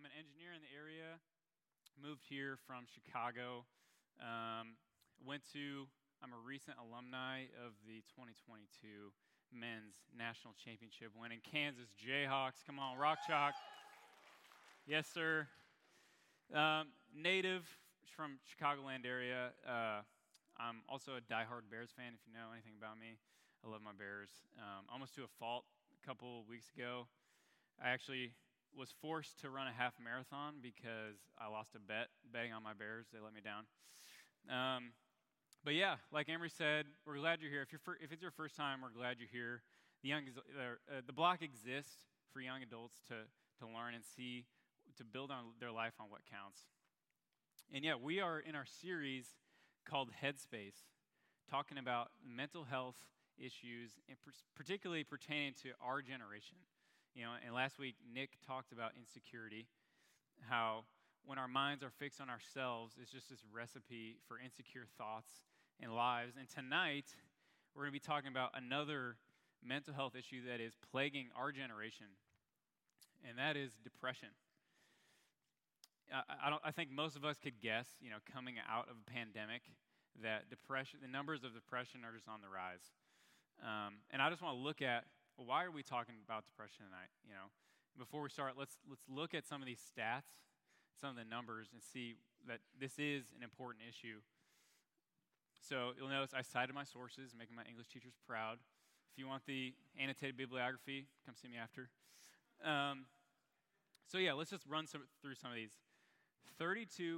I'm an engineer in the area. Moved here from Chicago. Um, went to, I'm a recent alumni of the 2022 men's national championship winning Kansas Jayhawks. Come on, Rock Chalk. yes, sir. Um, native from Chicagoland area. Uh, I'm also a diehard Bears fan. If you know anything about me, I love my Bears. Um, almost to a fault a couple weeks ago. I actually was forced to run a half marathon because I lost a bet betting on my Bears. They let me down. Um, but yeah, like Amory said, we're glad you're here. If, you're if it's your first time, we're glad you're here. The, young, uh, the block exists for young adults to, to learn and see, to build on their life on what counts. And yeah, we are in our series called Headspace, talking about mental health issues, and particularly pertaining to our generation. You know, and last week Nick talked about insecurity, how when our minds are fixed on ourselves, it's just this recipe for insecure thoughts and lives. And tonight, we're going to be talking about another mental health issue that is plaguing our generation, and that is depression. I, I, I think most of us could guess, you know, coming out of a pandemic, that depression, the numbers of depression are just on the rise. Um, and I just want to look at well, why are we talking about depression tonight? You know, before we start, let's let's look at some of these stats, some of the numbers, and see that this is an important issue. So you'll notice I cited my sources, making my English teachers proud. If you want the annotated bibliography, come see me after. Um, so yeah, let's just run some, through some of these. 32%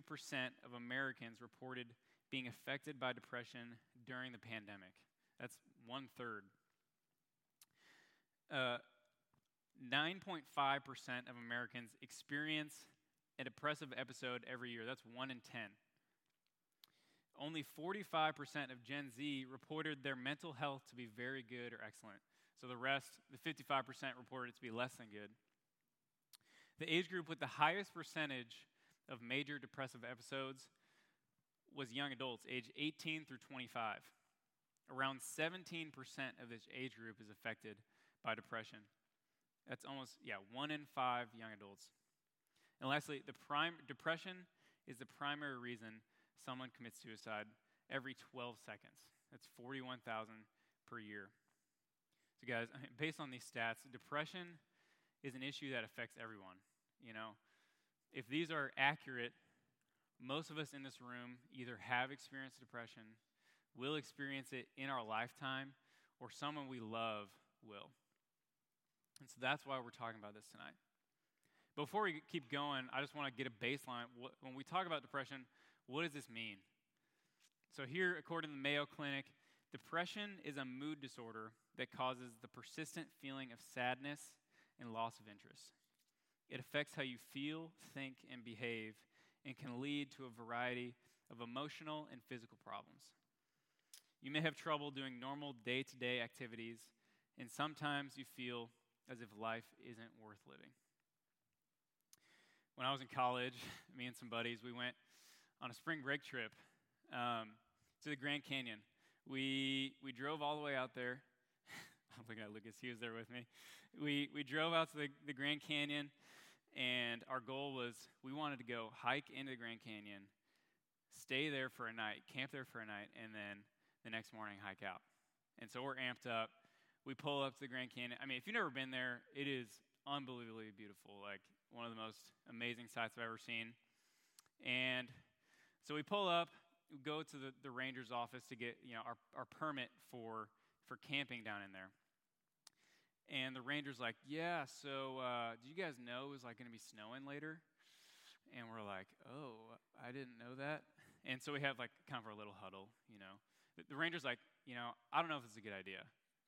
of Americans reported being affected by depression during the pandemic. That's one third. Uh, 9.5% of Americans experience a depressive episode every year. That's one in 10. Only 45% of Gen Z reported their mental health to be very good or excellent. So the rest, the 55%, reported it to be less than good. The age group with the highest percentage of major depressive episodes was young adults, age 18 through 25. Around 17% of this age group is affected by depression. That's almost, yeah, one in five young adults. And lastly, the prime, depression is the primary reason someone commits suicide every 12 seconds. That's 41,000 per year. So, guys, based on these stats, depression is an issue that affects everyone. You know, if these are accurate, most of us in this room either have experienced depression, will experience it in our lifetime, or someone we love will. And so that's why we're talking about this tonight. Before we keep going, I just want to get a baseline. When we talk about depression, what does this mean? So, here, according to the Mayo Clinic, depression is a mood disorder that causes the persistent feeling of sadness and loss of interest. It affects how you feel, think, and behave, and can lead to a variety of emotional and physical problems. You may have trouble doing normal day to day activities, and sometimes you feel as if life isn't worth living. When I was in college, me and some buddies, we went on a spring break trip um, to the Grand Canyon. We, we drove all the way out there. I'm looking at Lucas, he was there with me. We, we drove out to the, the Grand Canyon, and our goal was we wanted to go hike into the Grand Canyon, stay there for a night, camp there for a night, and then the next morning hike out. And so we're amped up. We pull up to the Grand Canyon. I mean, if you've never been there, it is unbelievably beautiful. Like one of the most amazing sights I've ever seen. And so we pull up, we go to the, the ranger's office to get you know our, our permit for for camping down in there. And the ranger's like, "Yeah, so uh, do you guys know it was like going to be snowing later?" And we're like, "Oh, I didn't know that." And so we have like kind of our little huddle, you know. The, the ranger's like, "You know, I don't know if it's a good idea."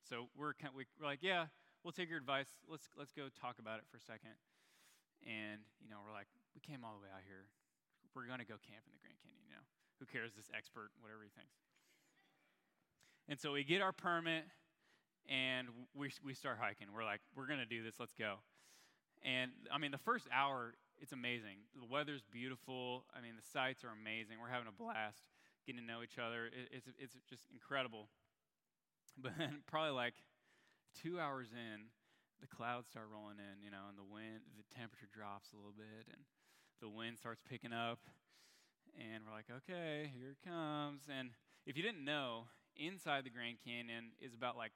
So we're kind of, we're like, "Yeah, we'll take your advice. Let's let's go talk about it for a second. And you know, we're like, "We came all the way out here we're going to go camp in the Grand Canyon, you know. Who cares, this expert, whatever he thinks. And so we get our permit and we, we start hiking. We're like, we're going to do this, let's go. And I mean, the first hour, it's amazing. The weather's beautiful. I mean, the sights are amazing. We're having a blast getting to know each other. It, it's, it's just incredible. But then, probably like two hours in, the clouds start rolling in, you know, and the wind, the temperature drops a little bit, and the wind starts picking up, and we're like, okay, here it comes. And if you didn't know, inside the Grand Canyon is about like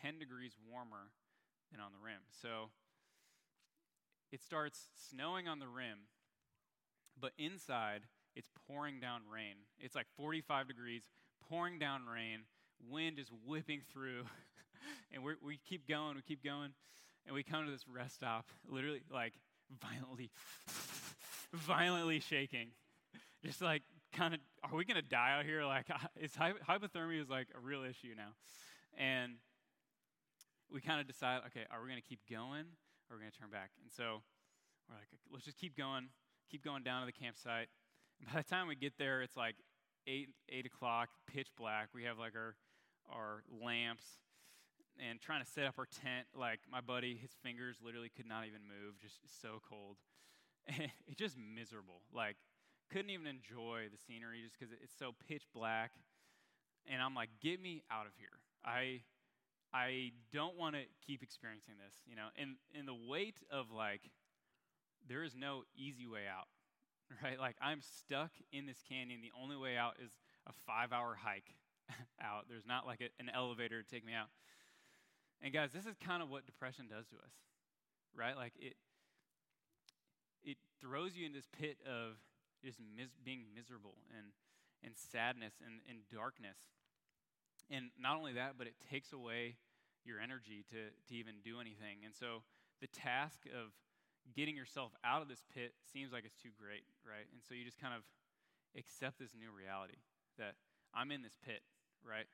10 degrees warmer than on the rim. So it starts snowing on the rim, but inside it's pouring down rain. It's like 45 degrees, pouring down rain, wind is whipping through, and we keep going, we keep going, and we come to this rest stop, literally like violently, violently shaking. Just like kind of, are we to die out here? Like, is hypothermia is like a real issue now. And we kind of decide, okay, are we to keep going or are we to turn back? And so we're like, let's just keep going, keep going down to the campsite. And by the time we get there, it's like eight eight o'clock, pitch black. We have like our our lamps and trying to set up our tent. Like my buddy, his fingers literally could not even move, just so cold. It's just miserable. Like couldn't even enjoy the scenery just because it's so pitch black. And I'm like, get me out of here. I I don't want to keep experiencing this, you know. And in the weight of like, there is no easy way out, right? Like I'm stuck in this canyon. The only way out is a five-hour hike out. There's not like a, an elevator to take me out. And guys, this is kind of what depression does to us, right? Like it it throws you in this pit of just mis- being miserable and and sadness and, and darkness. And not only that, but it takes away your energy to, to even do anything. And so the task of getting yourself out of this pit seems like it's too great, right? And so you just kind of accept this new reality that I'm in this pit, right?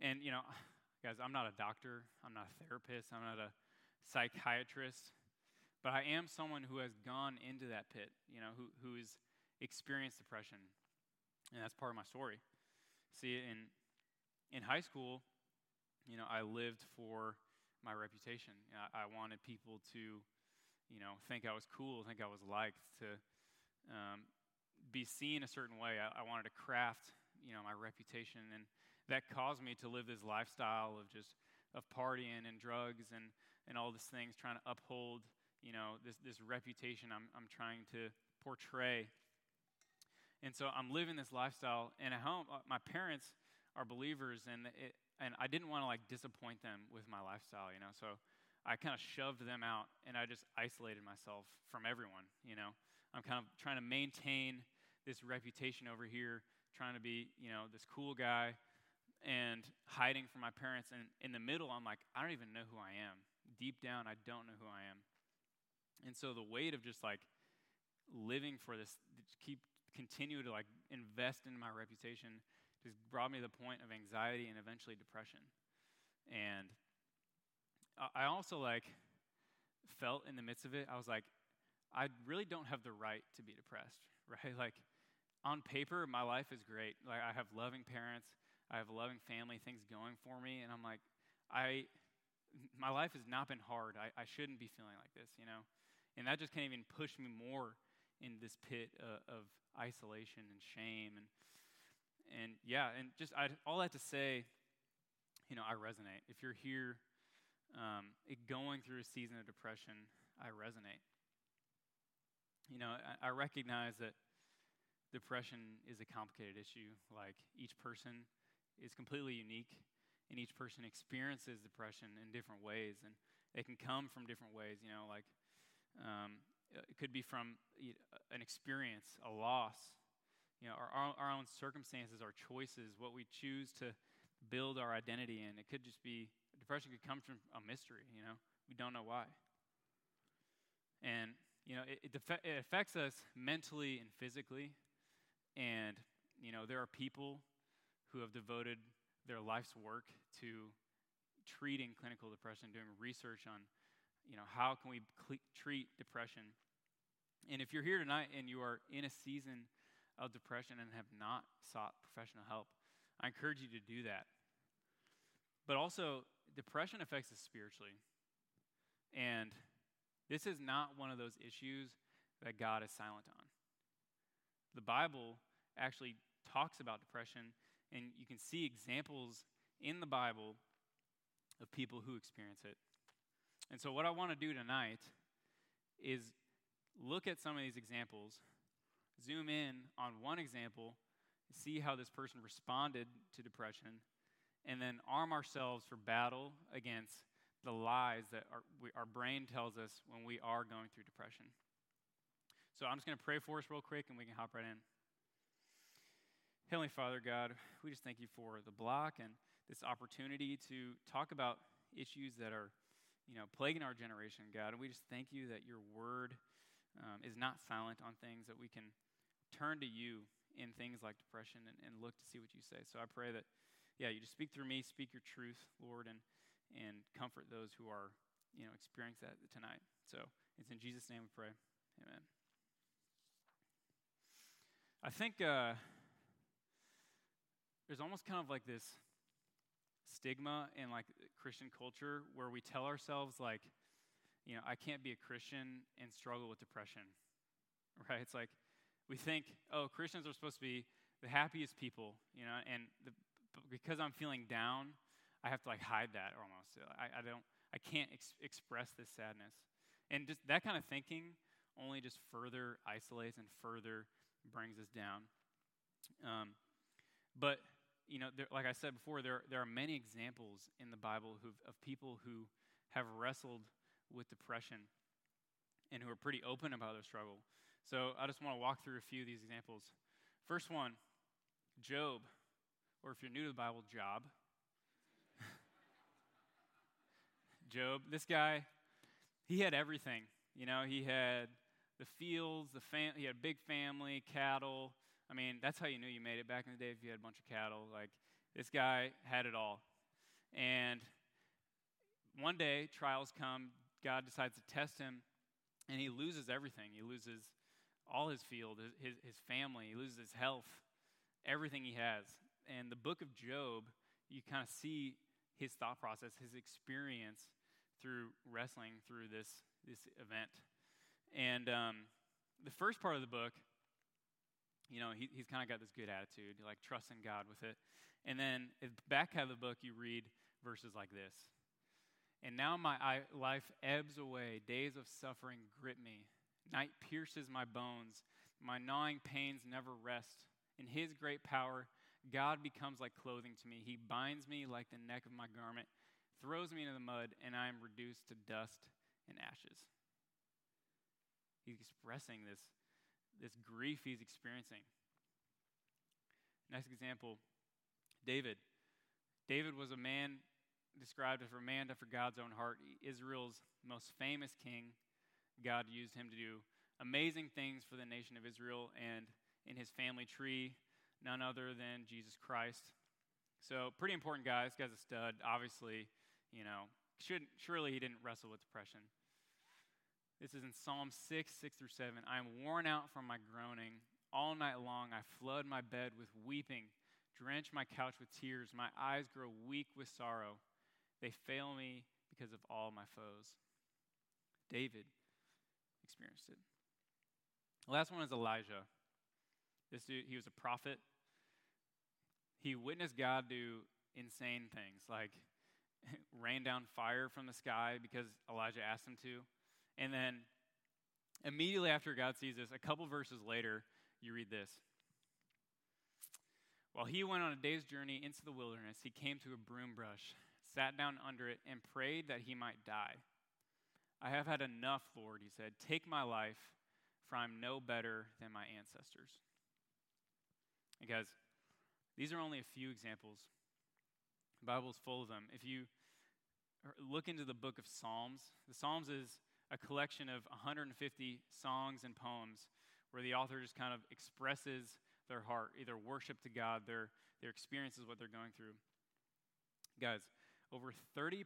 And, you know, guys, I'm not a doctor, I'm not a therapist, I'm not a psychiatrist, but I am someone who has gone into that pit, you know, who, who has experienced depression. And that's part of my story. See, in, in high school, you know, I lived for my reputation. I, I wanted people to, you know, think I was cool, think I was liked, to um, be seen a certain way. I, I wanted to craft, you know, my reputation, and that caused me to live this lifestyle of just of partying and drugs and and all these things, trying to uphold, you know, this this reputation I'm I'm trying to portray. And so I'm living this lifestyle, and at home, uh, my parents are believers, and it, and I didn't want to like disappoint them with my lifestyle, you know. So I kind of shoved them out, and I just isolated myself from everyone, you know. I'm kind of trying to maintain this reputation over here, trying to be, you know, this cool guy and hiding from my parents. And in the middle, I'm like, I don't even know who I am. Deep down, I don't know who I am. And so the weight of just like living for this, keep continue to like invest in my reputation, just brought me to the point of anxiety and eventually depression. And I also like felt in the midst of it, I was like, I really don't have the right to be depressed, right? Like, on paper, my life is great. Like, I have loving parents, I have a loving family, things going for me, and I'm like, I, my life has not been hard. I, I shouldn't be feeling like this, you know? And that just can't even push me more in this pit uh, of isolation and shame. And, and yeah, and just I, all that to say, you know, I resonate. If you're here um, going through a season of depression, I resonate. You know, I, I recognize that depression is a complicated issue. Like each person is completely unique, and each person experiences depression in different ways, and it can come from different ways. You know, like um, it could be from an experience, a loss, you know, our, our own circumstances, our choices, what we choose to build our identity in. It could just be depression could come from a mystery. You know, we don't know why, and you know, it, it, it affects us mentally and physically. And, you know, there are people who have devoted their life's work to treating clinical depression, doing research on, you know, how can we cl- treat depression. And if you're here tonight and you are in a season of depression and have not sought professional help, I encourage you to do that. But also, depression affects us spiritually. And this is not one of those issues that God is silent on. The Bible actually talks about depression, and you can see examples in the Bible of people who experience it. And so, what I want to do tonight is look at some of these examples, zoom in on one example, see how this person responded to depression, and then arm ourselves for battle against the lies that our, we, our brain tells us when we are going through depression. So I'm just going to pray for us real quick and we can hop right in. Heavenly Father, God, we just thank you for the block and this opportunity to talk about issues that are, you know, plaguing our generation, God. And we just thank you that your word um, is not silent on things, that we can turn to you in things like depression and, and look to see what you say. So I pray that, yeah, you just speak through me, speak your truth, Lord, and, and comfort those who are, you know, experiencing that tonight. So it's in Jesus' name we pray. Amen. I think uh, there's almost kind of like this stigma in like Christian culture where we tell ourselves like, you know, I can't be a Christian and struggle with depression. Right? It's like we think, oh, Christians are supposed to be the happiest people, you know, and the, because I'm feeling down, I have to like hide that almost. I, I don't, I can't ex- express this sadness. And just that kind of thinking only just further isolates and further brings us down. Um, but you know, there, like I said before, there, there are many examples in the Bible of people who have wrestled with depression and who are pretty open about their struggle. So I just want to walk through a few of these examples. First one, Job, or if you're new to the Bible, Job. Job, this guy, he had everything. You know, he had the fields, the fam- he had a big family, cattle. I mean, that's how you knew you made it back in the day if you had a bunch of cattle. Like, this guy had it all. And one day, trials come, God decides to test him, and he loses everything. He loses all his field, his, his, his family, he loses his health, everything he has. And the book of Job, you kind of see his thought process, his experience through wrestling through this, this event. And um, the first part of the book, you know, he, he's kind of got this good attitude, like trusting God with it. And then the back half of the book, you read verses like this. And now my life ebbs away, days of suffering grip me. Night pierces my bones, my gnawing pains never rest. In his great power, God becomes like clothing to me. He binds me like the neck of my garment, throws me into the mud, and I am reduced to dust and ashes. He's expressing this, this grief he's experiencing. Next example David. David was a man described as a man after God's own heart. Israel's most famous king. God used him to do amazing things for the nation of Israel and in his family tree, none other than Jesus Christ. So, pretty important guy. This guy's a stud. Obviously, you know, should, surely he didn't wrestle with depression. This is in Psalm 6, 6 through 7. I am worn out from my groaning. All night long I flood my bed with weeping, drench my couch with tears. My eyes grow weak with sorrow. They fail me because of all my foes. David experienced it. The last one is Elijah. This dude, he was a prophet. He witnessed God do insane things, like rain down fire from the sky because Elijah asked him to. And then immediately after God sees this, a couple verses later, you read this. While he went on a day's journey into the wilderness, he came to a broom brush, sat down under it, and prayed that he might die. I have had enough, Lord, he said. Take my life, for I'm no better than my ancestors. And guys, these are only a few examples. The Bible's full of them. If you look into the book of Psalms, the Psalms is a collection of 150 songs and poems where the author just kind of expresses their heart, either worship to God, their, their experiences, what they're going through. Guys, over 30%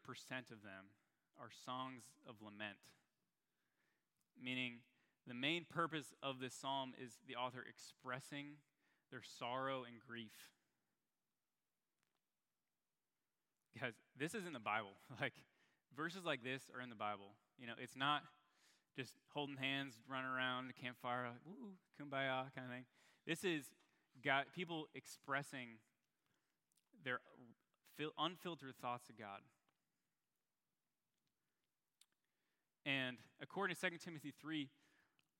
of them are songs of lament, meaning the main purpose of this psalm is the author expressing their sorrow and grief. Guys, this is in the Bible. Like, verses like this are in the Bible. You know, it's not just holding hands, running around a campfire, like, woo, kumbaya kind of thing. This is God, people expressing their unfiltered thoughts of God. And according to 2 Timothy 3,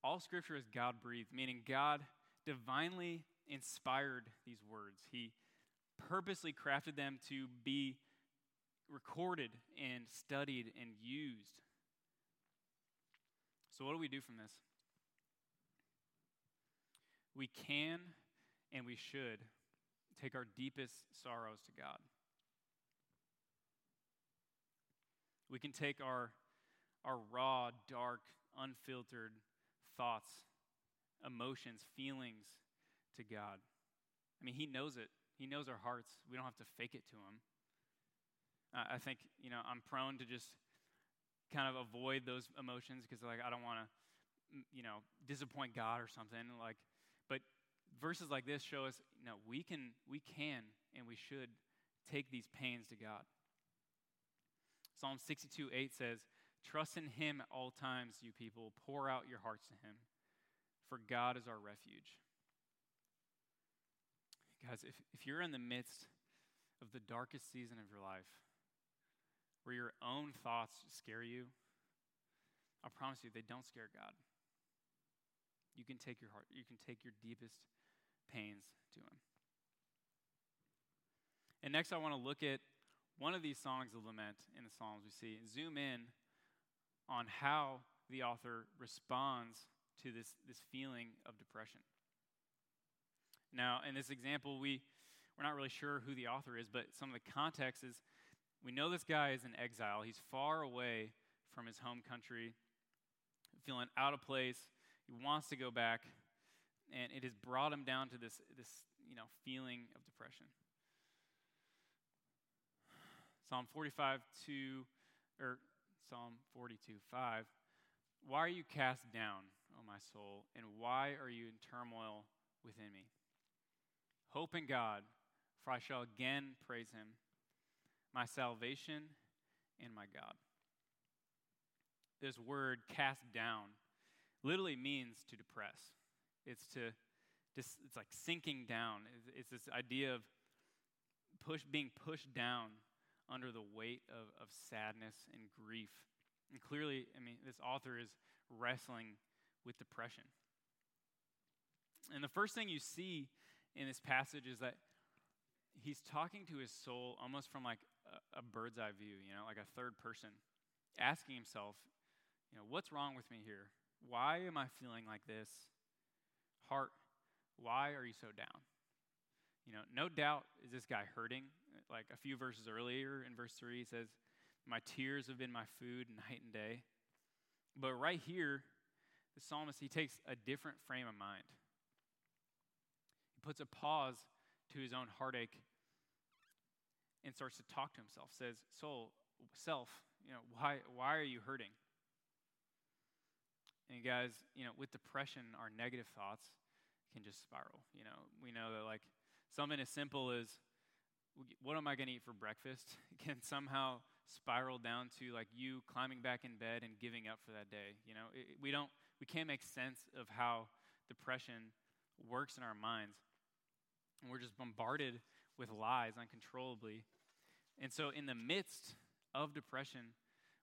all scripture is God breathed, meaning God divinely inspired these words. He purposely crafted them to be recorded and studied and used. So, what do we do from this? We can and we should take our deepest sorrows to God. We can take our, our raw, dark, unfiltered thoughts, emotions, feelings to God. I mean, He knows it. He knows our hearts. We don't have to fake it to Him. I think, you know, I'm prone to just kind of avoid those emotions because, like, I don't want to, mm, you know, disappoint God or something. Like, but verses like this show us, you know, we can, we can, and we should take these pains to God. Psalm 62 8 says, Trust in him at all times, you people. Pour out your hearts to him, for God is our refuge. Guys, if, if you're in the midst of the darkest season of your life, where your own thoughts scare you, I promise you, they don't scare God. You can take your heart, you can take your deepest pains to Him. And next, I want to look at one of these songs of lament in the Psalms we see, zoom in on how the author responds to this, this feeling of depression. Now, in this example, we, we're not really sure who the author is, but some of the context is we know this guy is in exile. He's far away from his home country, feeling out of place. He wants to go back, and it has brought him down to this, this you know, feeling of depression. Psalm 45, 2, or Psalm 42, 5. Why are you cast down, O my soul, and why are you in turmoil within me? Hope in God, for I shall again praise him, my salvation and my God. This word, cast down, literally means to depress. It's to, it's like sinking down. It's this idea of push, being pushed down under the weight of, of sadness and grief. And clearly, I mean, this author is wrestling with depression. And the first thing you see in this passage is that he's talking to his soul almost from like a, bird's eye view, you know, like a third person, asking himself, you know, what's wrong with me here? Why am I feeling like this? Heart, why are you so down? You know, no doubt is this guy hurting. Like a few verses earlier in verse 3, he says, My tears have been my food night and day. But right here, the psalmist, he takes a different frame of mind. He puts a pause to his own heartache and starts to talk to himself. Says, Soul, self, you know, why, why are you hurting? And guys, you know, with depression, our negative thoughts can just spiral. You know, we know that like Something as simple as, what am I going to eat for breakfast? can somehow spiral down to like you climbing back in bed and giving up for that day. You know, it, we don't, we can't make sense of how depression works in our minds. And we're just bombarded with lies uncontrollably. And so, in the midst of depression,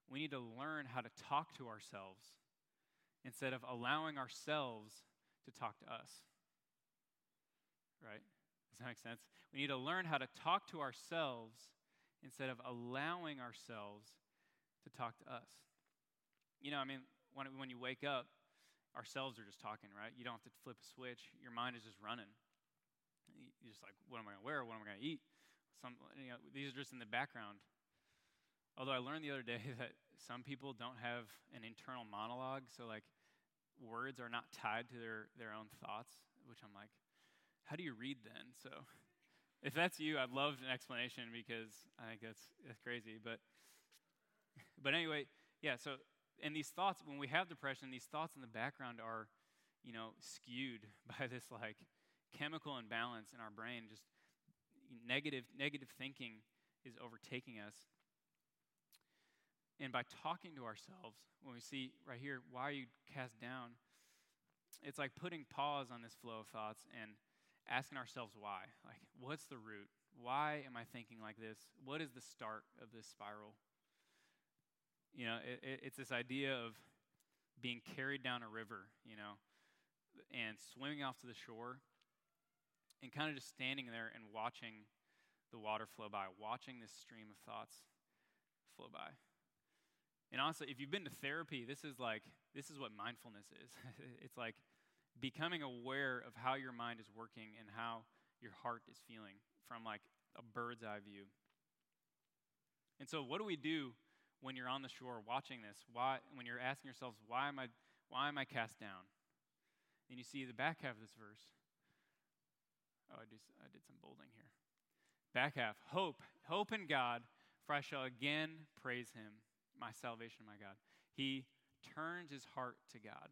we need to learn how to talk to ourselves instead of allowing ourselves to talk to us. Right? Does that make sense? We need to learn how to talk to ourselves instead of allowing ourselves to talk to us. You know, I mean, when, when you wake up, ourselves are just talking, right? You don't have to flip a switch. Your mind is just running. You're just like, what am I going to wear? What am I going to eat? Some, you know, these are just in the background. Although I learned the other day that some people don't have an internal monologue, so like words are not tied to their, their own thoughts, which I'm like, how do you read then? So if that's you, I'd love an explanation because I think that's, that's crazy. But, but anyway, yeah, so, and these thoughts, when we have depression, these thoughts in the background are, you know, skewed by this like chemical imbalance in our brain. Just negative, negative thinking is overtaking us. And by talking to ourselves, when we see right here, why are you cast down? It's like putting pause on this flow of thoughts and asking ourselves why. Like, what's the root? Why am I thinking like this? What is the start of this spiral? You know, it, it, it's this idea of being carried down a river, you know, and swimming off to the shore and kind of just standing there and watching the water flow by, watching this stream of thoughts flow by. And honestly, if you've been to therapy, this is like, this is what mindfulness is. it's like becoming aware of how your mind is working and how your heart is feeling from like a bird's eye view. And so, what do we do when you're on the shore watching this? Why, when you're asking yourselves, why am I, why am I cast down? And you see the back half of this verse. Oh, I, do, I did some bolding here. Back half. Hope. Hope in God, for I shall again praise him, my salvation, my God. He turns his heart to God.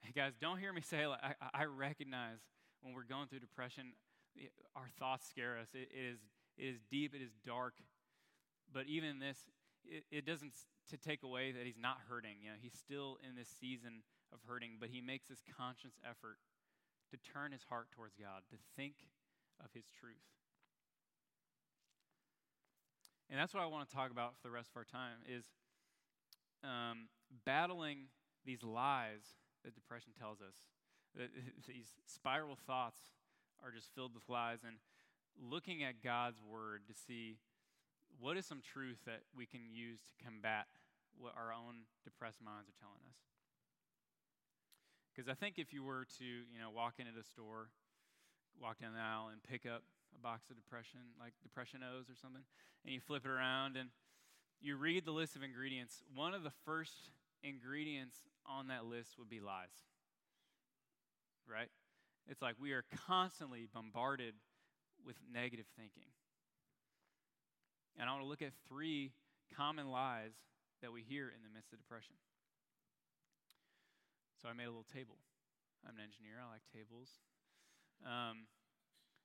Hey, guys, don't hear me say, like, I, I recognize when we're going through depression, our thoughts scare us. It, it, is, it is deep, it is dark. But even this, it, it doesn't to take away that he's not hurting. You know, he's still in this season of hurting, but he makes this conscious effort to turn his heart towards God, to think of his truth. And that's what I want to talk about for the rest of our time is um, battling these lies that depression tells us. That These spiral thoughts are just filled with lies, and looking at God's word to see what is some truth that we can use to combat what our own depressed minds are telling us. Because I think if you were to, you know, walk into the store, walk down the aisle and pick up a box of depression, like Depression O's or something, and you flip it around and you read the list of ingredients, one of the first ingredients on that list would be lies. Right? It's like we are constantly bombarded with negative thinking. And I want to look at three common lies that we hear in the midst of depression. So I made a little table. I'm an engineer, I like tables. Um,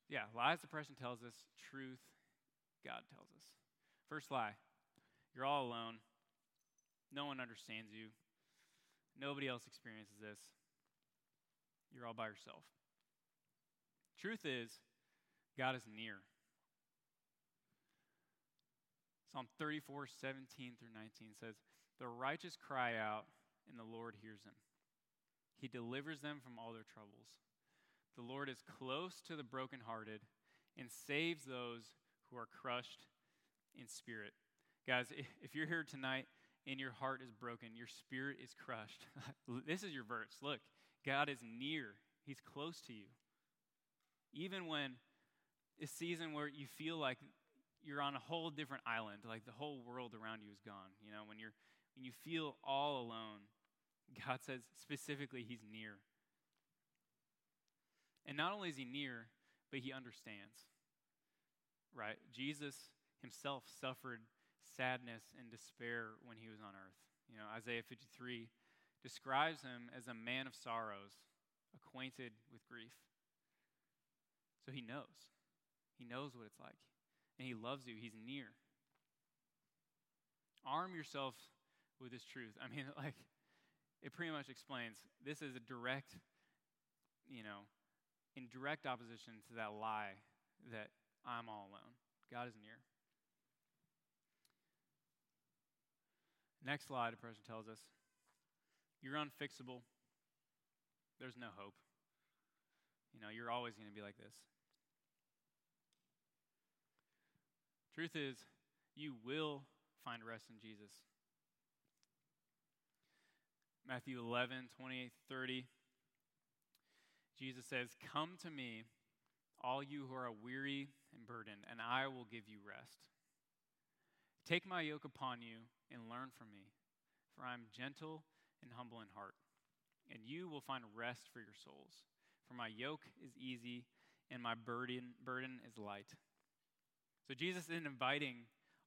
yeah, lies depression tells us, truth God tells us. First lie you're all alone, no one understands you, nobody else experiences this, you're all by yourself. Truth is, God is near. Psalm 34, 17 through 19 says, The righteous cry out, and the Lord hears them. He delivers them from all their troubles. The Lord is close to the brokenhearted and saves those who are crushed in spirit. Guys, if you're here tonight and your heart is broken, your spirit is crushed, this is your verse. Look, God is near, He's close to you. Even when a season where you feel like you're on a whole different island, like the whole world around you is gone. You know, when you're when you feel all alone, God says specifically He's near. And not only is He near, but He understands. Right? Jesus Himself suffered sadness and despair when He was on earth. You know, Isaiah 53 describes Him as a man of sorrows, acquainted with grief. So He knows. He knows what it's like and He loves you. He's near. Arm yourself with this truth. I mean, like, it pretty much explains this is a direct, you know, in direct opposition to that lie that I'm all alone. God is near. Next lie, depression tells us you're unfixable. There's no hope. You know, you're always going to be like this. Truth is, you will find rest in Jesus. Matthew 11, 28, 30. Jesus says, Come to me, all you who are weary and burdened, and I will give you rest. Take my yoke upon you and learn from me, for I am gentle and humble in heart, and you will find rest for your souls. For my yoke is easy and my burden, burden is light. So Jesus is inviting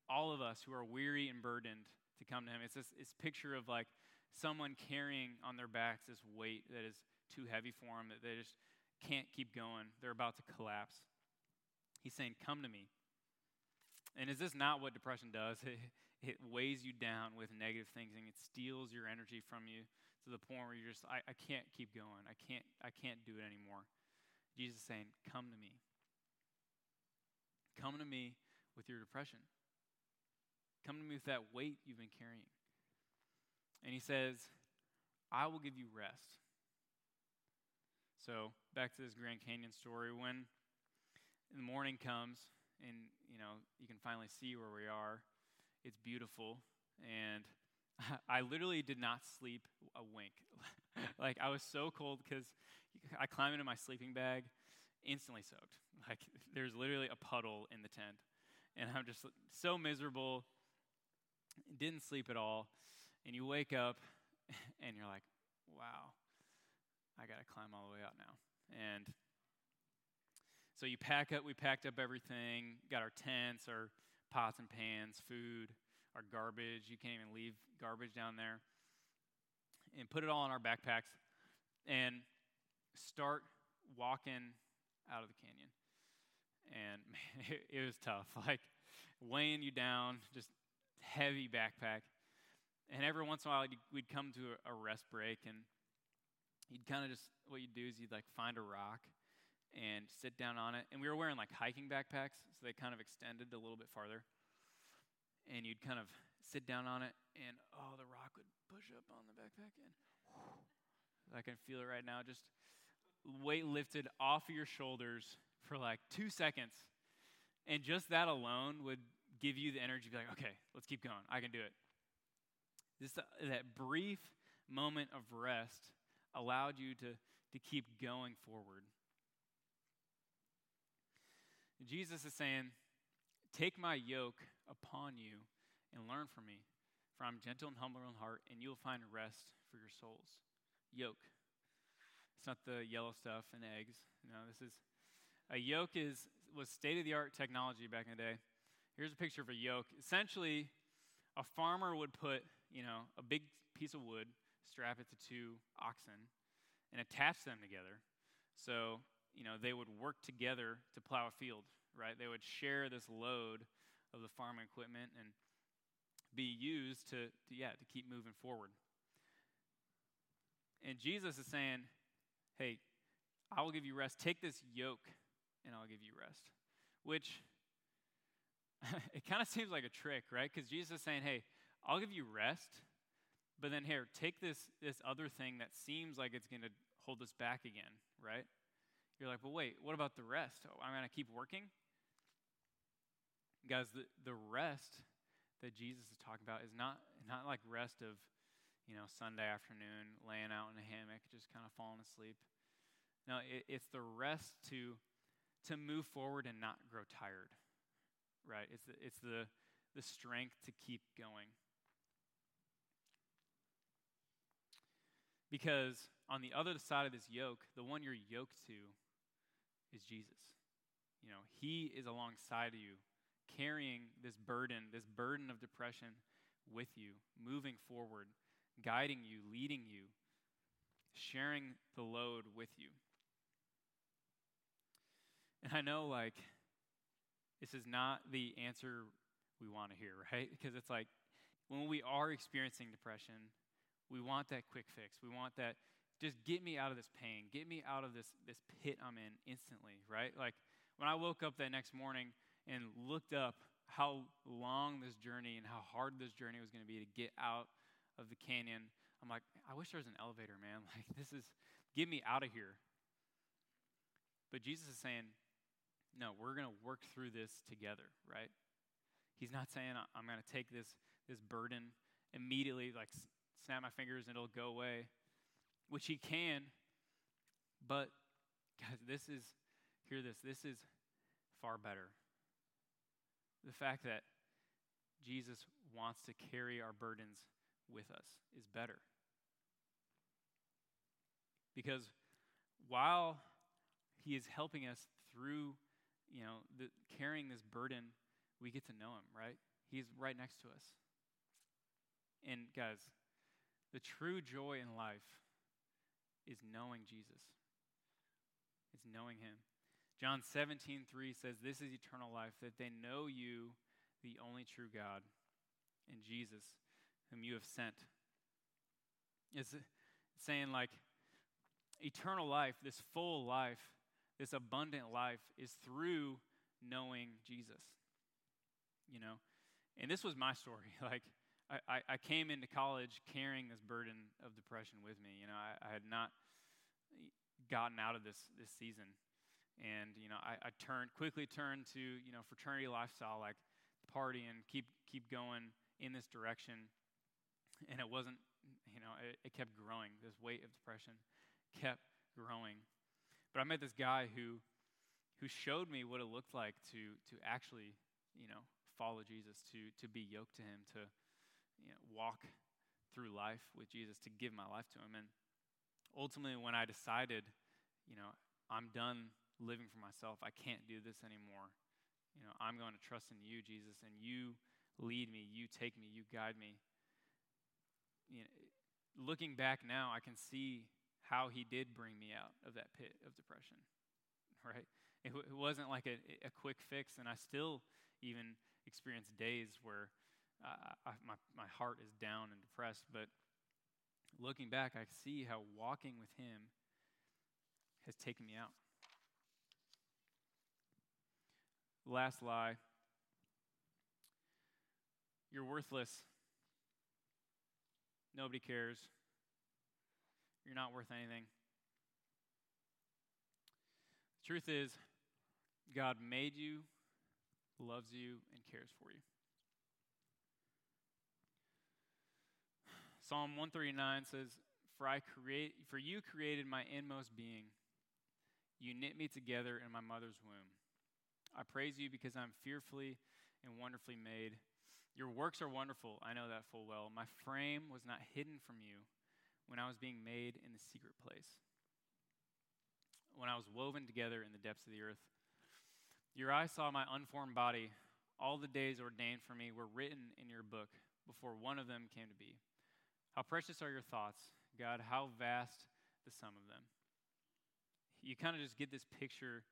all of us who are weary and burdened to come to him. It's this, this picture of like someone carrying on their backs this weight that is too heavy for them, that they just can't keep going. They're about to collapse. He's saying, Come to me. And is this not what depression does? It, it weighs you down with negative things and it steals your energy from you to the point where you're just, I, I can't keep going. I can't, I can't do it anymore. Jesus is saying, Come to me. Come to me with your depression. Come to me with that weight you've been carrying. And he says, I will give you rest. So, back to this Grand Canyon story. When the morning comes and, you know, you can finally see where we are, it's beautiful. And I literally did not sleep a wink. like, I was so cold because I climbed into my sleeping bag, instantly soaked. Like, there's literally a puddle in the tent. And I'm just so miserable, didn't sleep at all. And you wake up and you're like, wow, I got to climb all the way out now. And so you pack up, we packed up everything, got our tents, our pots and pans, food, our garbage. You can't even leave garbage down there. And put it all in our backpacks and start walking out of the canyon. And man, it, it was tough. Like weighing you down, just heavy backpack. And every once in a while, we'd come to a rest break, and you'd kind of just, what you'd do is you'd like find a rock and sit down on it. And we were wearing like hiking backpacks, so they kind of extended a little bit farther. And you'd kind of sit down on it, and oh, the rock would push up on the backpack, and whew, I can feel it right now. Just weight lifted off of your shoulders for like two seconds. And just that alone would give you the energy to be like, okay, let's keep going. I can do it. This, uh, that brief moment of rest allowed you to, to keep going forward. Jesus is saying, Take my yoke upon you and learn from me, for I'm gentle and humble in heart, and you'll find rest for your souls. Yoke. It's not the yellow stuff and eggs. No, this is a yoke is was state of the art technology back in the day. Here's a picture of a yoke. Essentially, a farmer would put, you know, a big piece of wood, strap it to two oxen, and attach them together. So, you know, they would work together to plow a field, right? They would share this load of the farming equipment and be used to, to yeah, to keep moving forward. And Jesus is saying, hey, I will give you rest. Take this yoke and I'll give you rest. Which it kind of seems like a trick, right? Because Jesus is saying, hey, I'll give you rest, but then here, take this, this other thing that seems like it's going to hold us back again, right? You're like, well, wait, what about the rest? Oh, I'm going to keep working? Guys, the, the rest that Jesus is talking about is not, not like rest of, you know, Sunday afternoon, laying out in a hammock, just kind of falling asleep. No, it, it's the rest to, to move forward and not grow tired right? It's the, it's the, the strength to keep going. Because on the other side of this yoke, the one you're yoked to is Jesus. You know, He is alongside of you, carrying this burden, this burden of depression with you, moving forward, guiding you, leading you, sharing the load with you. And I know, like, this is not the answer we want to hear, right? Because it's like when we are experiencing depression, we want that quick fix. We want that just get me out of this pain, get me out of this this pit I'm in instantly, right? Like when I woke up that next morning and looked up how long this journey and how hard this journey was going to be to get out of the canyon, I'm like, I wish there was an elevator, man. Like this is get me out of here. But Jesus is saying, no, we're going to work through this together, right? He's not saying I'm going to take this this burden immediately, like snap my fingers and it'll go away, which he can. But guys, this is hear this. This is far better. The fact that Jesus wants to carry our burdens with us is better. Because while he is helping us through you know, the, carrying this burden, we get to know him, right? He's right next to us. And guys, the true joy in life is knowing Jesus. It's knowing him. John 17, 3 says, This is eternal life, that they know you, the only true God, and Jesus, whom you have sent. It's saying, like, eternal life, this full life, this abundant life is through knowing Jesus. You know, And this was my story. Like, I, I, came into college carrying this burden of depression with me. You know, I, I had not gotten out of this, this season. And, you know, I, I turned, quickly turned to, you know, fraternity lifestyle, like party and keep, keep going in this direction. And it wasn't, you know, it, it kept growing. This weight of depression kept growing. But I met this guy who, who showed me what it looked like to, to actually, you know, follow Jesus, to, to be yoked to him, to, you know, walk through life with Jesus, to give my life to Him. And ultimately, when I decided, you know, I'm done living for myself, I can't do this anymore. You know, I'm going to trust in you, Jesus, and you lead me, you take me, you guide me. You know, looking back now, I can see how he did bring me out of that pit of depression, right? It, w- it wasn't like a, a quick fix, and I still even experience days where I, my, my heart is down and depressed. But looking back, I see how walking with Him has taken me out. Last lie you're worthless. Nobody cares. You're not worth anything. The truth is, God made you, loves you, and cares for you. Psalm 139 says, For I create for you created my inmost being. You knit me together in my mother's womb. I praise you because I'm fearfully and wonderfully made. Your works are wonderful. I know that full well. My frame was not hidden from you when I was being made in the secret place. When I was woven together in the depths of the earth. Your eye saw my unformed body. All the days ordained for me were written in your book before one of them came to be. How precious are your thoughts, God? How vast the sum of them. You kind of just get this picture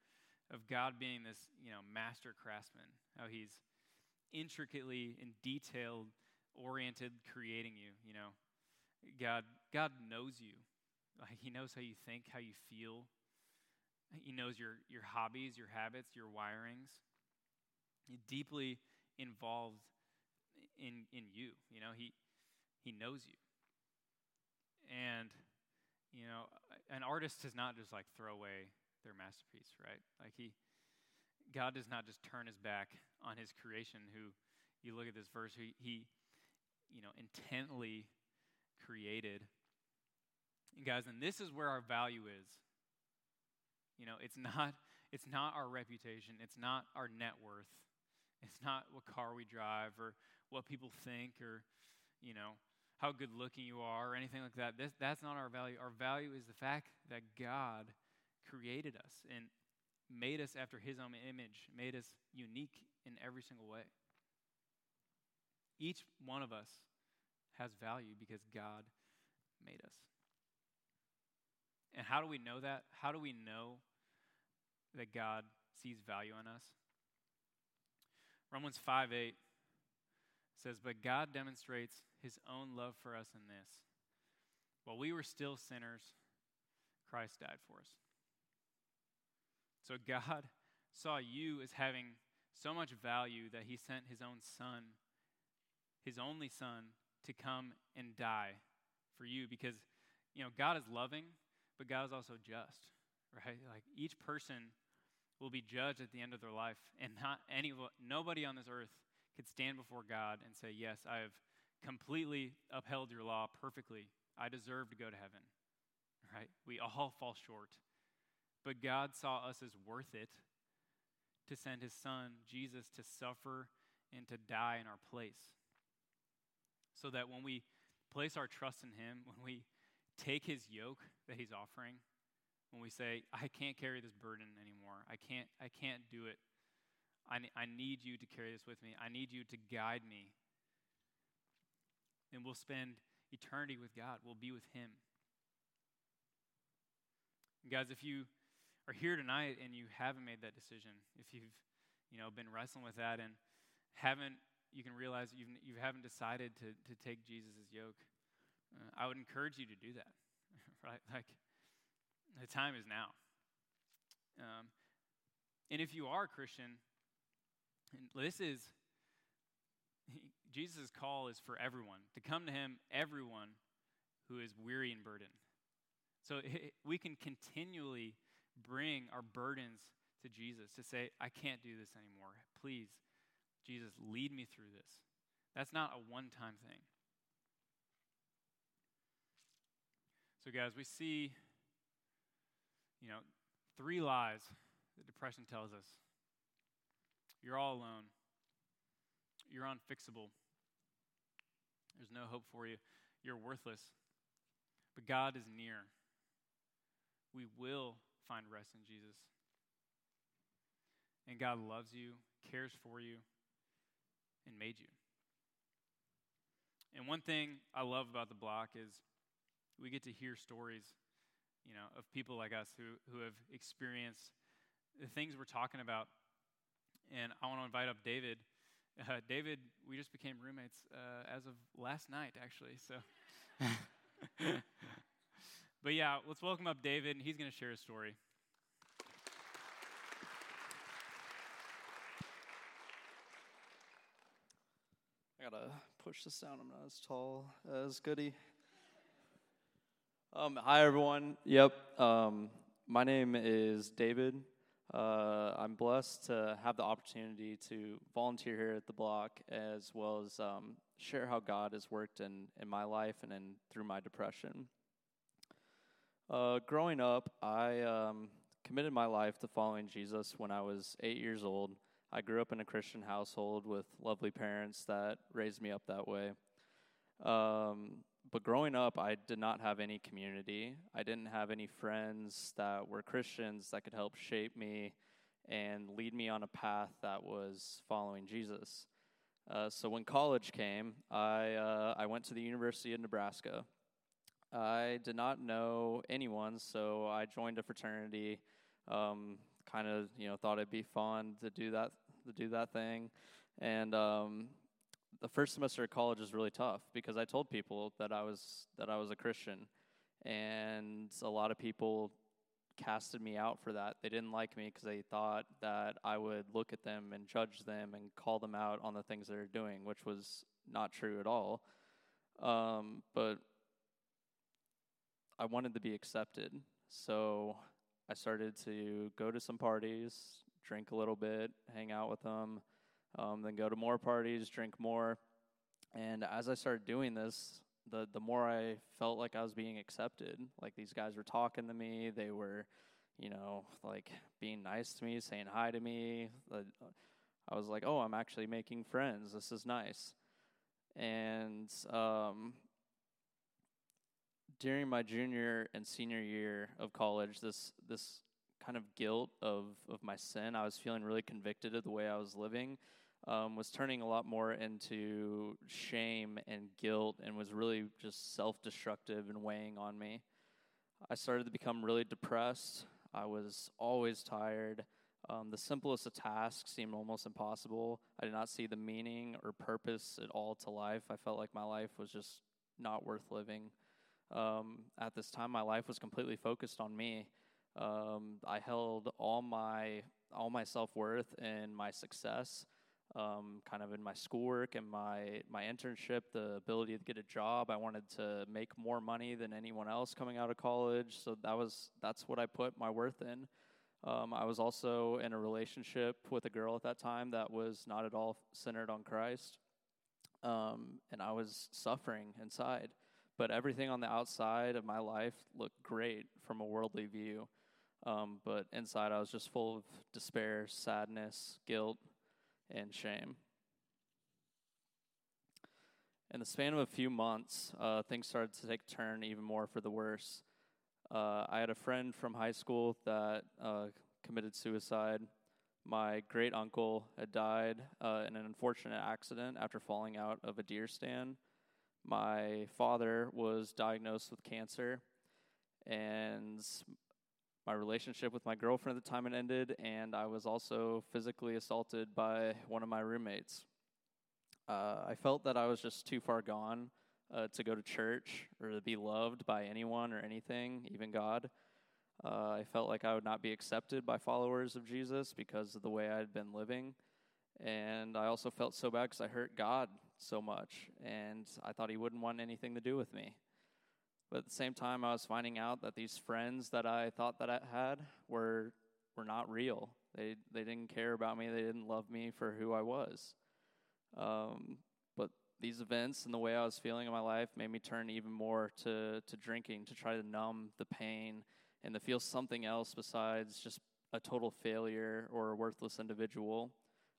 of God being this, you know, master craftsman, how he's intricately and detailed oriented creating you, you know. God God knows you. Like he knows how you think, how you feel. He knows your your hobbies, your habits, your wirings. He's deeply involved in in you. You know, he he knows you. And, you know, an artist does not just like throw away their masterpiece, right? Like he, God does not just turn his back on his creation, who, you look at this verse, he, he you know, intently created. And guys, and this is where our value is. You know, it's not, it's not our reputation, it's not our net worth, it's not what car we drive or what people think or, you know, how good looking you are or anything like that. This, that's not our value. Our value is the fact that God created us and made us after his own image, made us unique in every single way. Each one of us has value because God made us. And how do we know that? How do we know that God sees value in us? Romans 5 8 says, But God demonstrates his own love for us in this. While we were still sinners, Christ died for us. So God saw you as having so much value that he sent his own son, his only son, to come and die for you because, you know, God is loving, but God is also just, right? Like each person will be judged at the end of their life, and not any, nobody on this earth could stand before God and say, Yes, I have completely upheld your law perfectly. I deserve to go to heaven. Right? We all fall short. But God saw us as worth it to send his son, Jesus, to suffer and to die in our place. So that when we place our trust in him, when we take his yoke that he's offering, when we say, I can't carry this burden anymore, I can't, I can't do it I, I need you to carry this with me. I need you to guide me. And we'll spend eternity with God, we'll be with Him. And guys, if you are here tonight and you haven't made that decision, if you've you know been wrestling with that and haven't, you can realize you've, you haven't decided to, to take Jesus' yoke. Uh, I would encourage you to do that, right? Like, the time is now. Um, and if you are a Christian, and this is, Jesus' call is for everyone to come to him, everyone who is weary and burdened. So we can continually bring our burdens to Jesus to say, I can't do this anymore. Please, Jesus, lead me through this. That's not a one time thing. So, guys, we see, you know, three lies that depression tells us. You're all alone. You're unfixable. There's no hope for you. You're worthless. But God is near. We will find rest in Jesus. And God loves you, cares for you, and made you. And one thing I love about the block is we get to hear stories, you know, of people like us who, who have experienced the things we're talking about. And I want to invite up David. Uh, David, we just became roommates uh, as of last night, actually. So, but yeah, let's welcome up David, and he's going to share a story. I gotta push this down. I'm not as tall as Goody. Um, hi, everyone. Yep. Um, my name is David. Uh, I'm blessed to have the opportunity to volunteer here at the block as well as um, share how God has worked in, in my life and in, through my depression. Uh, growing up, I um, committed my life to following Jesus when I was eight years old. I grew up in a Christian household with lovely parents that raised me up that way. Um, but growing up, I did not have any community. I didn't have any friends that were Christians that could help shape me and lead me on a path that was following Jesus. Uh, so when college came, I, uh, I went to the University of Nebraska. I did not know anyone, so I joined a fraternity. Um, kind of, you know, thought it'd be fun to do that, to do that thing, and um, the first semester of college was really tough because I told people that I was that I was a Christian, and a lot of people casted me out for that. They didn't like me because they thought that I would look at them and judge them and call them out on the things they're doing, which was not true at all. Um, but I wanted to be accepted, so I started to go to some parties, drink a little bit, hang out with them um, then go to more parties, drink more. And as I started doing this, the the more I felt like I was being accepted. Like these guys were talking to me, they were, you know, like being nice to me, saying hi to me. I was like, oh, I'm actually making friends. This is nice. And um, during my junior and senior year of college, this this kind of guilt of of my sin, I was feeling really convicted of the way I was living um, was turning a lot more into shame and guilt and was really just self destructive and weighing on me. I started to become really depressed. I was always tired. Um, the simplest of tasks seemed almost impossible. I did not see the meaning or purpose at all to life. I felt like my life was just not worth living. Um, at this time, my life was completely focused on me. Um, I held all my all my self worth and my success um, kind of in my schoolwork and my my internship, the ability to get a job. I wanted to make more money than anyone else coming out of college, so that was that's what I put my worth in. Um, I was also in a relationship with a girl at that time that was not at all centered on Christ, um, and I was suffering inside. But everything on the outside of my life looked great from a worldly view. Um, but inside, I was just full of despair, sadness, guilt, and shame. In the span of a few months, uh, things started to take a turn even more for the worse. Uh, I had a friend from high school that uh, committed suicide. My great uncle had died uh, in an unfortunate accident after falling out of a deer stand. My father was diagnosed with cancer, and my relationship with my girlfriend at the time it ended, and I was also physically assaulted by one of my roommates. Uh, I felt that I was just too far gone uh, to go to church or to be loved by anyone or anything, even God. Uh, I felt like I would not be accepted by followers of Jesus because of the way I had been living. And I also felt so bad because I hurt God so much, and I thought he wouldn't want anything to do with me. But at the same time, I was finding out that these friends that I thought that I had were were not real. They they didn't care about me. They didn't love me for who I was. Um, but these events and the way I was feeling in my life made me turn even more to to drinking to try to numb the pain and to feel something else besides just a total failure or a worthless individual.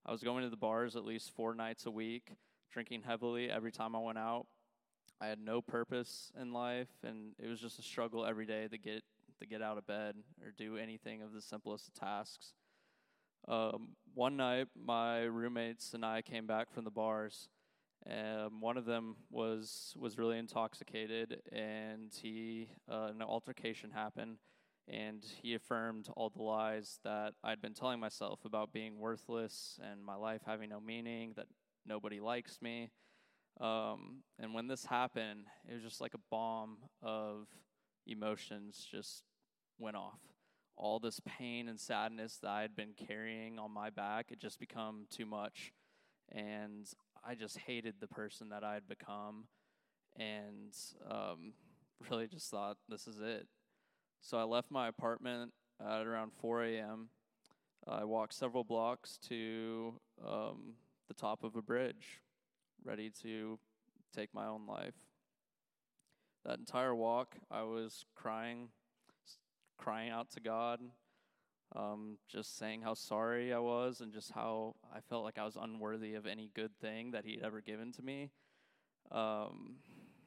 I was going to the bars at least four nights a week, drinking heavily every time I went out. I had no purpose in life, and it was just a struggle every day to get to get out of bed or do anything of the simplest of tasks. Um, one night, my roommates and I came back from the bars. and one of them was was really intoxicated, and he uh, an altercation happened, and he affirmed all the lies that I'd been telling myself about being worthless and my life having no meaning, that nobody likes me. Um, and when this happened, it was just like a bomb of emotions just went off. All this pain and sadness that I had been carrying on my back, it just become too much. And I just hated the person that I had become and um, really just thought, this is it. So I left my apartment at around 4 a.m. I walked several blocks to um, the top of a bridge, ready to take my own life. That entire walk, I was crying, crying out to God, um, just saying how sorry I was and just how I felt like I was unworthy of any good thing that He had ever given to me. Um,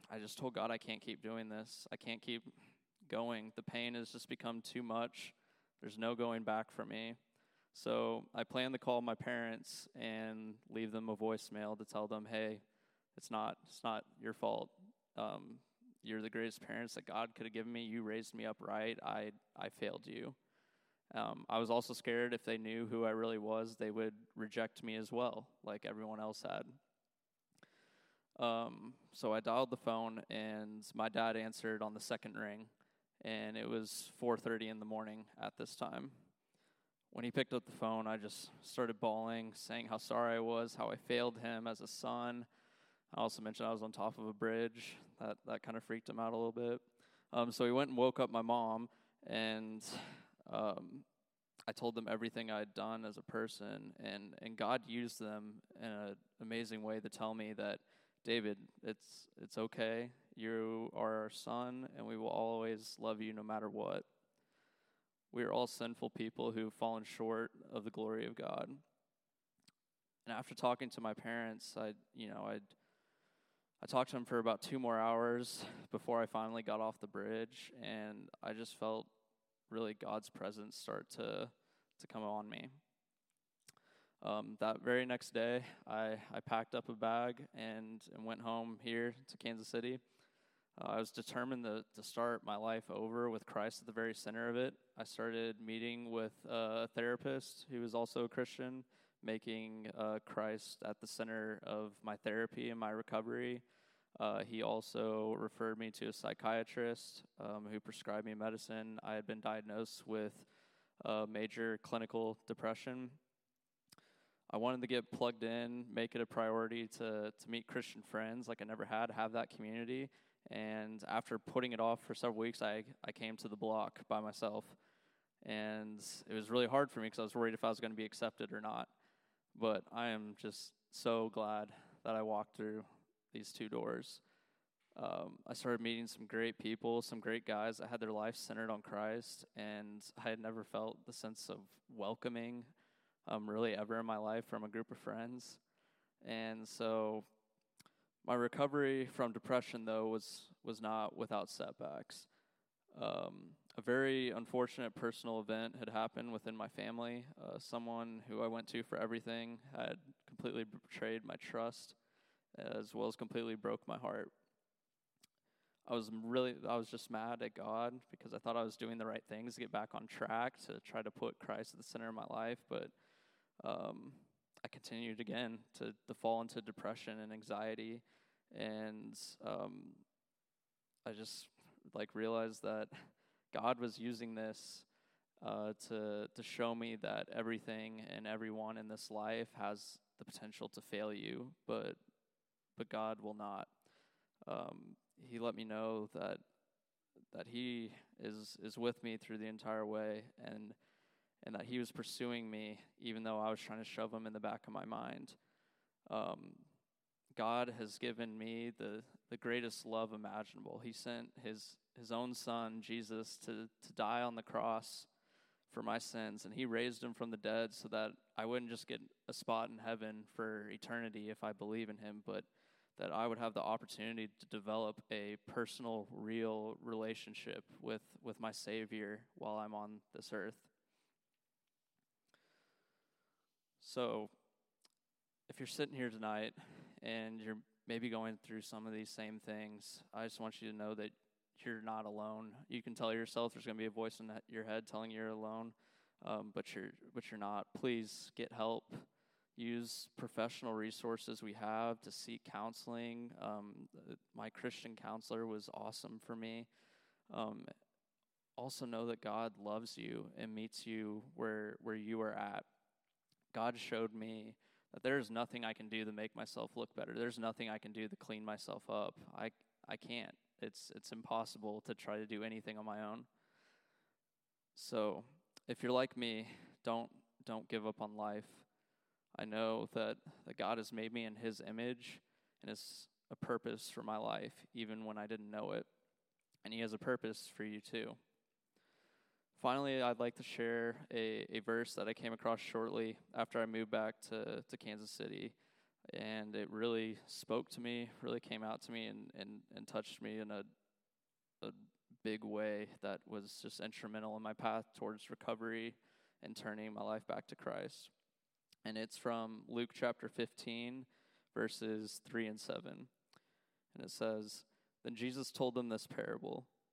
I just told God, I can't keep doing this. I can't keep going. The pain has just become too much. There's no going back for me. So I plan to call my parents and leave them a voicemail to tell them, hey, it's not it's not your fault. Um, you're the greatest parents that God could have given me. You raised me up right. I I failed you. Um, I was also scared if they knew who I really was, they would reject me as well, like everyone else had. Um, so I dialed the phone, and my dad answered on the second ring, and it was 4:30 in the morning at this time. When he picked up the phone, I just started bawling, saying how sorry I was, how I failed him as a son. I also mentioned I was on top of a bridge. That that kind of freaked him out a little bit. Um, so he went and woke up my mom, and um, I told them everything I'd done as a person, and and God used them in an amazing way to tell me that David, it's it's okay. You are our son, and we will always love you no matter what. We are all sinful people who've fallen short of the glory of God. And after talking to my parents, I, you know, I, I talked to them for about two more hours before I finally got off the bridge, and I just felt really God's presence start to to come on me. Um, that very next day, I, I packed up a bag and, and went home here to Kansas City. Uh, I was determined to, to start my life over with Christ at the very center of it. I started meeting with a therapist who was also a Christian, making uh, Christ at the center of my therapy and my recovery. Uh, he also referred me to a psychiatrist um, who prescribed me medicine. I had been diagnosed with major clinical depression. I wanted to get plugged in, make it a priority to, to meet Christian friends like I never had, have that community. And after putting it off for several weeks, I, I came to the block by myself. And it was really hard for me because I was worried if I was going to be accepted or not. But I am just so glad that I walked through these two doors. Um, I started meeting some great people, some great guys that had their life centered on Christ, and I had never felt the sense of welcoming um, really ever in my life from a group of friends. And so my recovery from depression, though, was was not without setbacks. Um, a very unfortunate personal event had happened within my family. Uh, someone who I went to for everything had completely betrayed my trust, as well as completely broke my heart. I was really, I was just mad at God because I thought I was doing the right things to get back on track to try to put Christ at the center of my life, but um, I continued again to, to fall into depression and anxiety and um, I just like realized that God was using this uh, to to show me that everything and everyone in this life has the potential to fail you, but but God will not. Um, he let me know that that He is is with me through the entire way, and and that He was pursuing me, even though I was trying to shove Him in the back of my mind. Um, God has given me the the greatest love imaginable. He sent His His own Son Jesus to to die on the cross for my sins, and He raised Him from the dead so that I wouldn't just get a spot in heaven for eternity if I believe in Him, but that I would have the opportunity to develop a personal, real relationship with, with my Savior while I'm on this earth. So, if you're sitting here tonight and you're maybe going through some of these same things, I just want you to know that you're not alone. You can tell yourself there's going to be a voice in your head telling you you're alone, um, but you're but you're not. Please get help use professional resources we have to seek counseling. Um, my Christian counselor was awesome for me. Um, also, know that God loves you and meets you where, where you are at. God showed me that there is nothing I can do to make myself look better. There's nothing I can do to clean myself up. I, I can't. It's, it's impossible to try to do anything on my own. So, if you're like me, don't, don't give up on life. I know that, that God has made me in His image and has a purpose for my life, even when I didn't know it. And He has a purpose for you too. Finally, I'd like to share a, a verse that I came across shortly after I moved back to, to Kansas City. And it really spoke to me, really came out to me, and, and, and touched me in a, a big way that was just instrumental in my path towards recovery and turning my life back to Christ and it's from Luke chapter 15, verses 3 and 7. And it says, Then Jesus told them this parable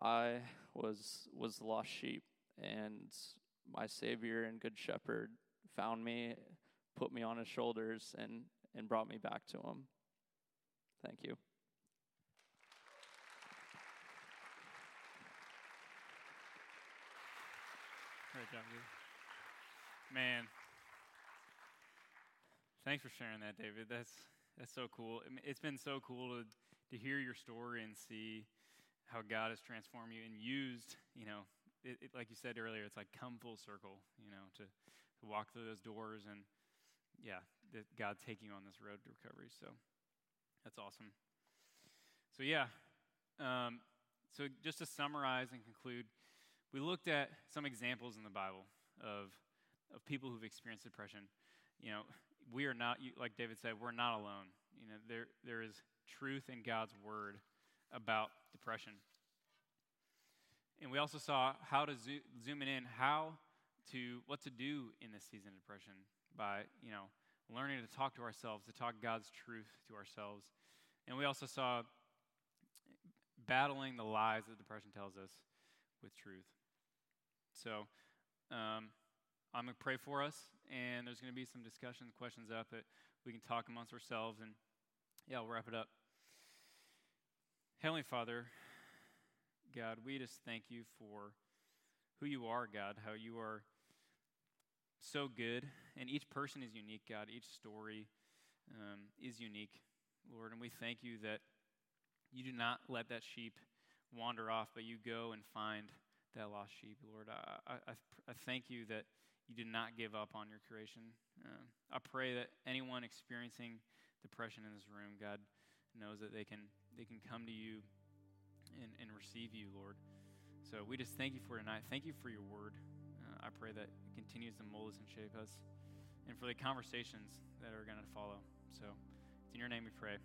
I was was the lost sheep and my savior and good shepherd found me, put me on his shoulders and and brought me back to him. Thank you. Great job, dude. Man, thanks for sharing that, David. That's that's so cool. It's been so cool to to hear your story and see how God has transformed you and used. You know, it, it, like you said earlier, it's like come full circle. You know, to, to walk through those doors and yeah, that God taking you on this road to recovery. So that's awesome. So yeah, um, so just to summarize and conclude, we looked at some examples in the Bible of of people who've experienced depression. You know, we are not, like David said, we're not alone. You know, there, there is truth in God's word about depression. And we also saw how to zo- zoom in, how to, what to do in this season of depression by, you know, learning to talk to ourselves, to talk God's truth to ourselves. And we also saw battling the lies that depression tells us with truth. So, um, I'm going to pray for us, and there's going to be some discussion, questions up that we can talk amongst ourselves, and yeah, we'll wrap it up. Heavenly Father, God, we just thank you for who you are, God, how you are so good, and each person is unique, God. Each story um, is unique, Lord, and we thank you that you do not let that sheep wander off, but you go and find that lost sheep, Lord. I, I, I thank you that you did not give up on your creation. Uh, I pray that anyone experiencing depression in this room, God, knows that they can they can come to you and, and receive you, Lord. So we just thank you for tonight. Thank you for your word. Uh, I pray that it continues to mold us and shape us, and for the conversations that are going to follow. So it's in your name we pray.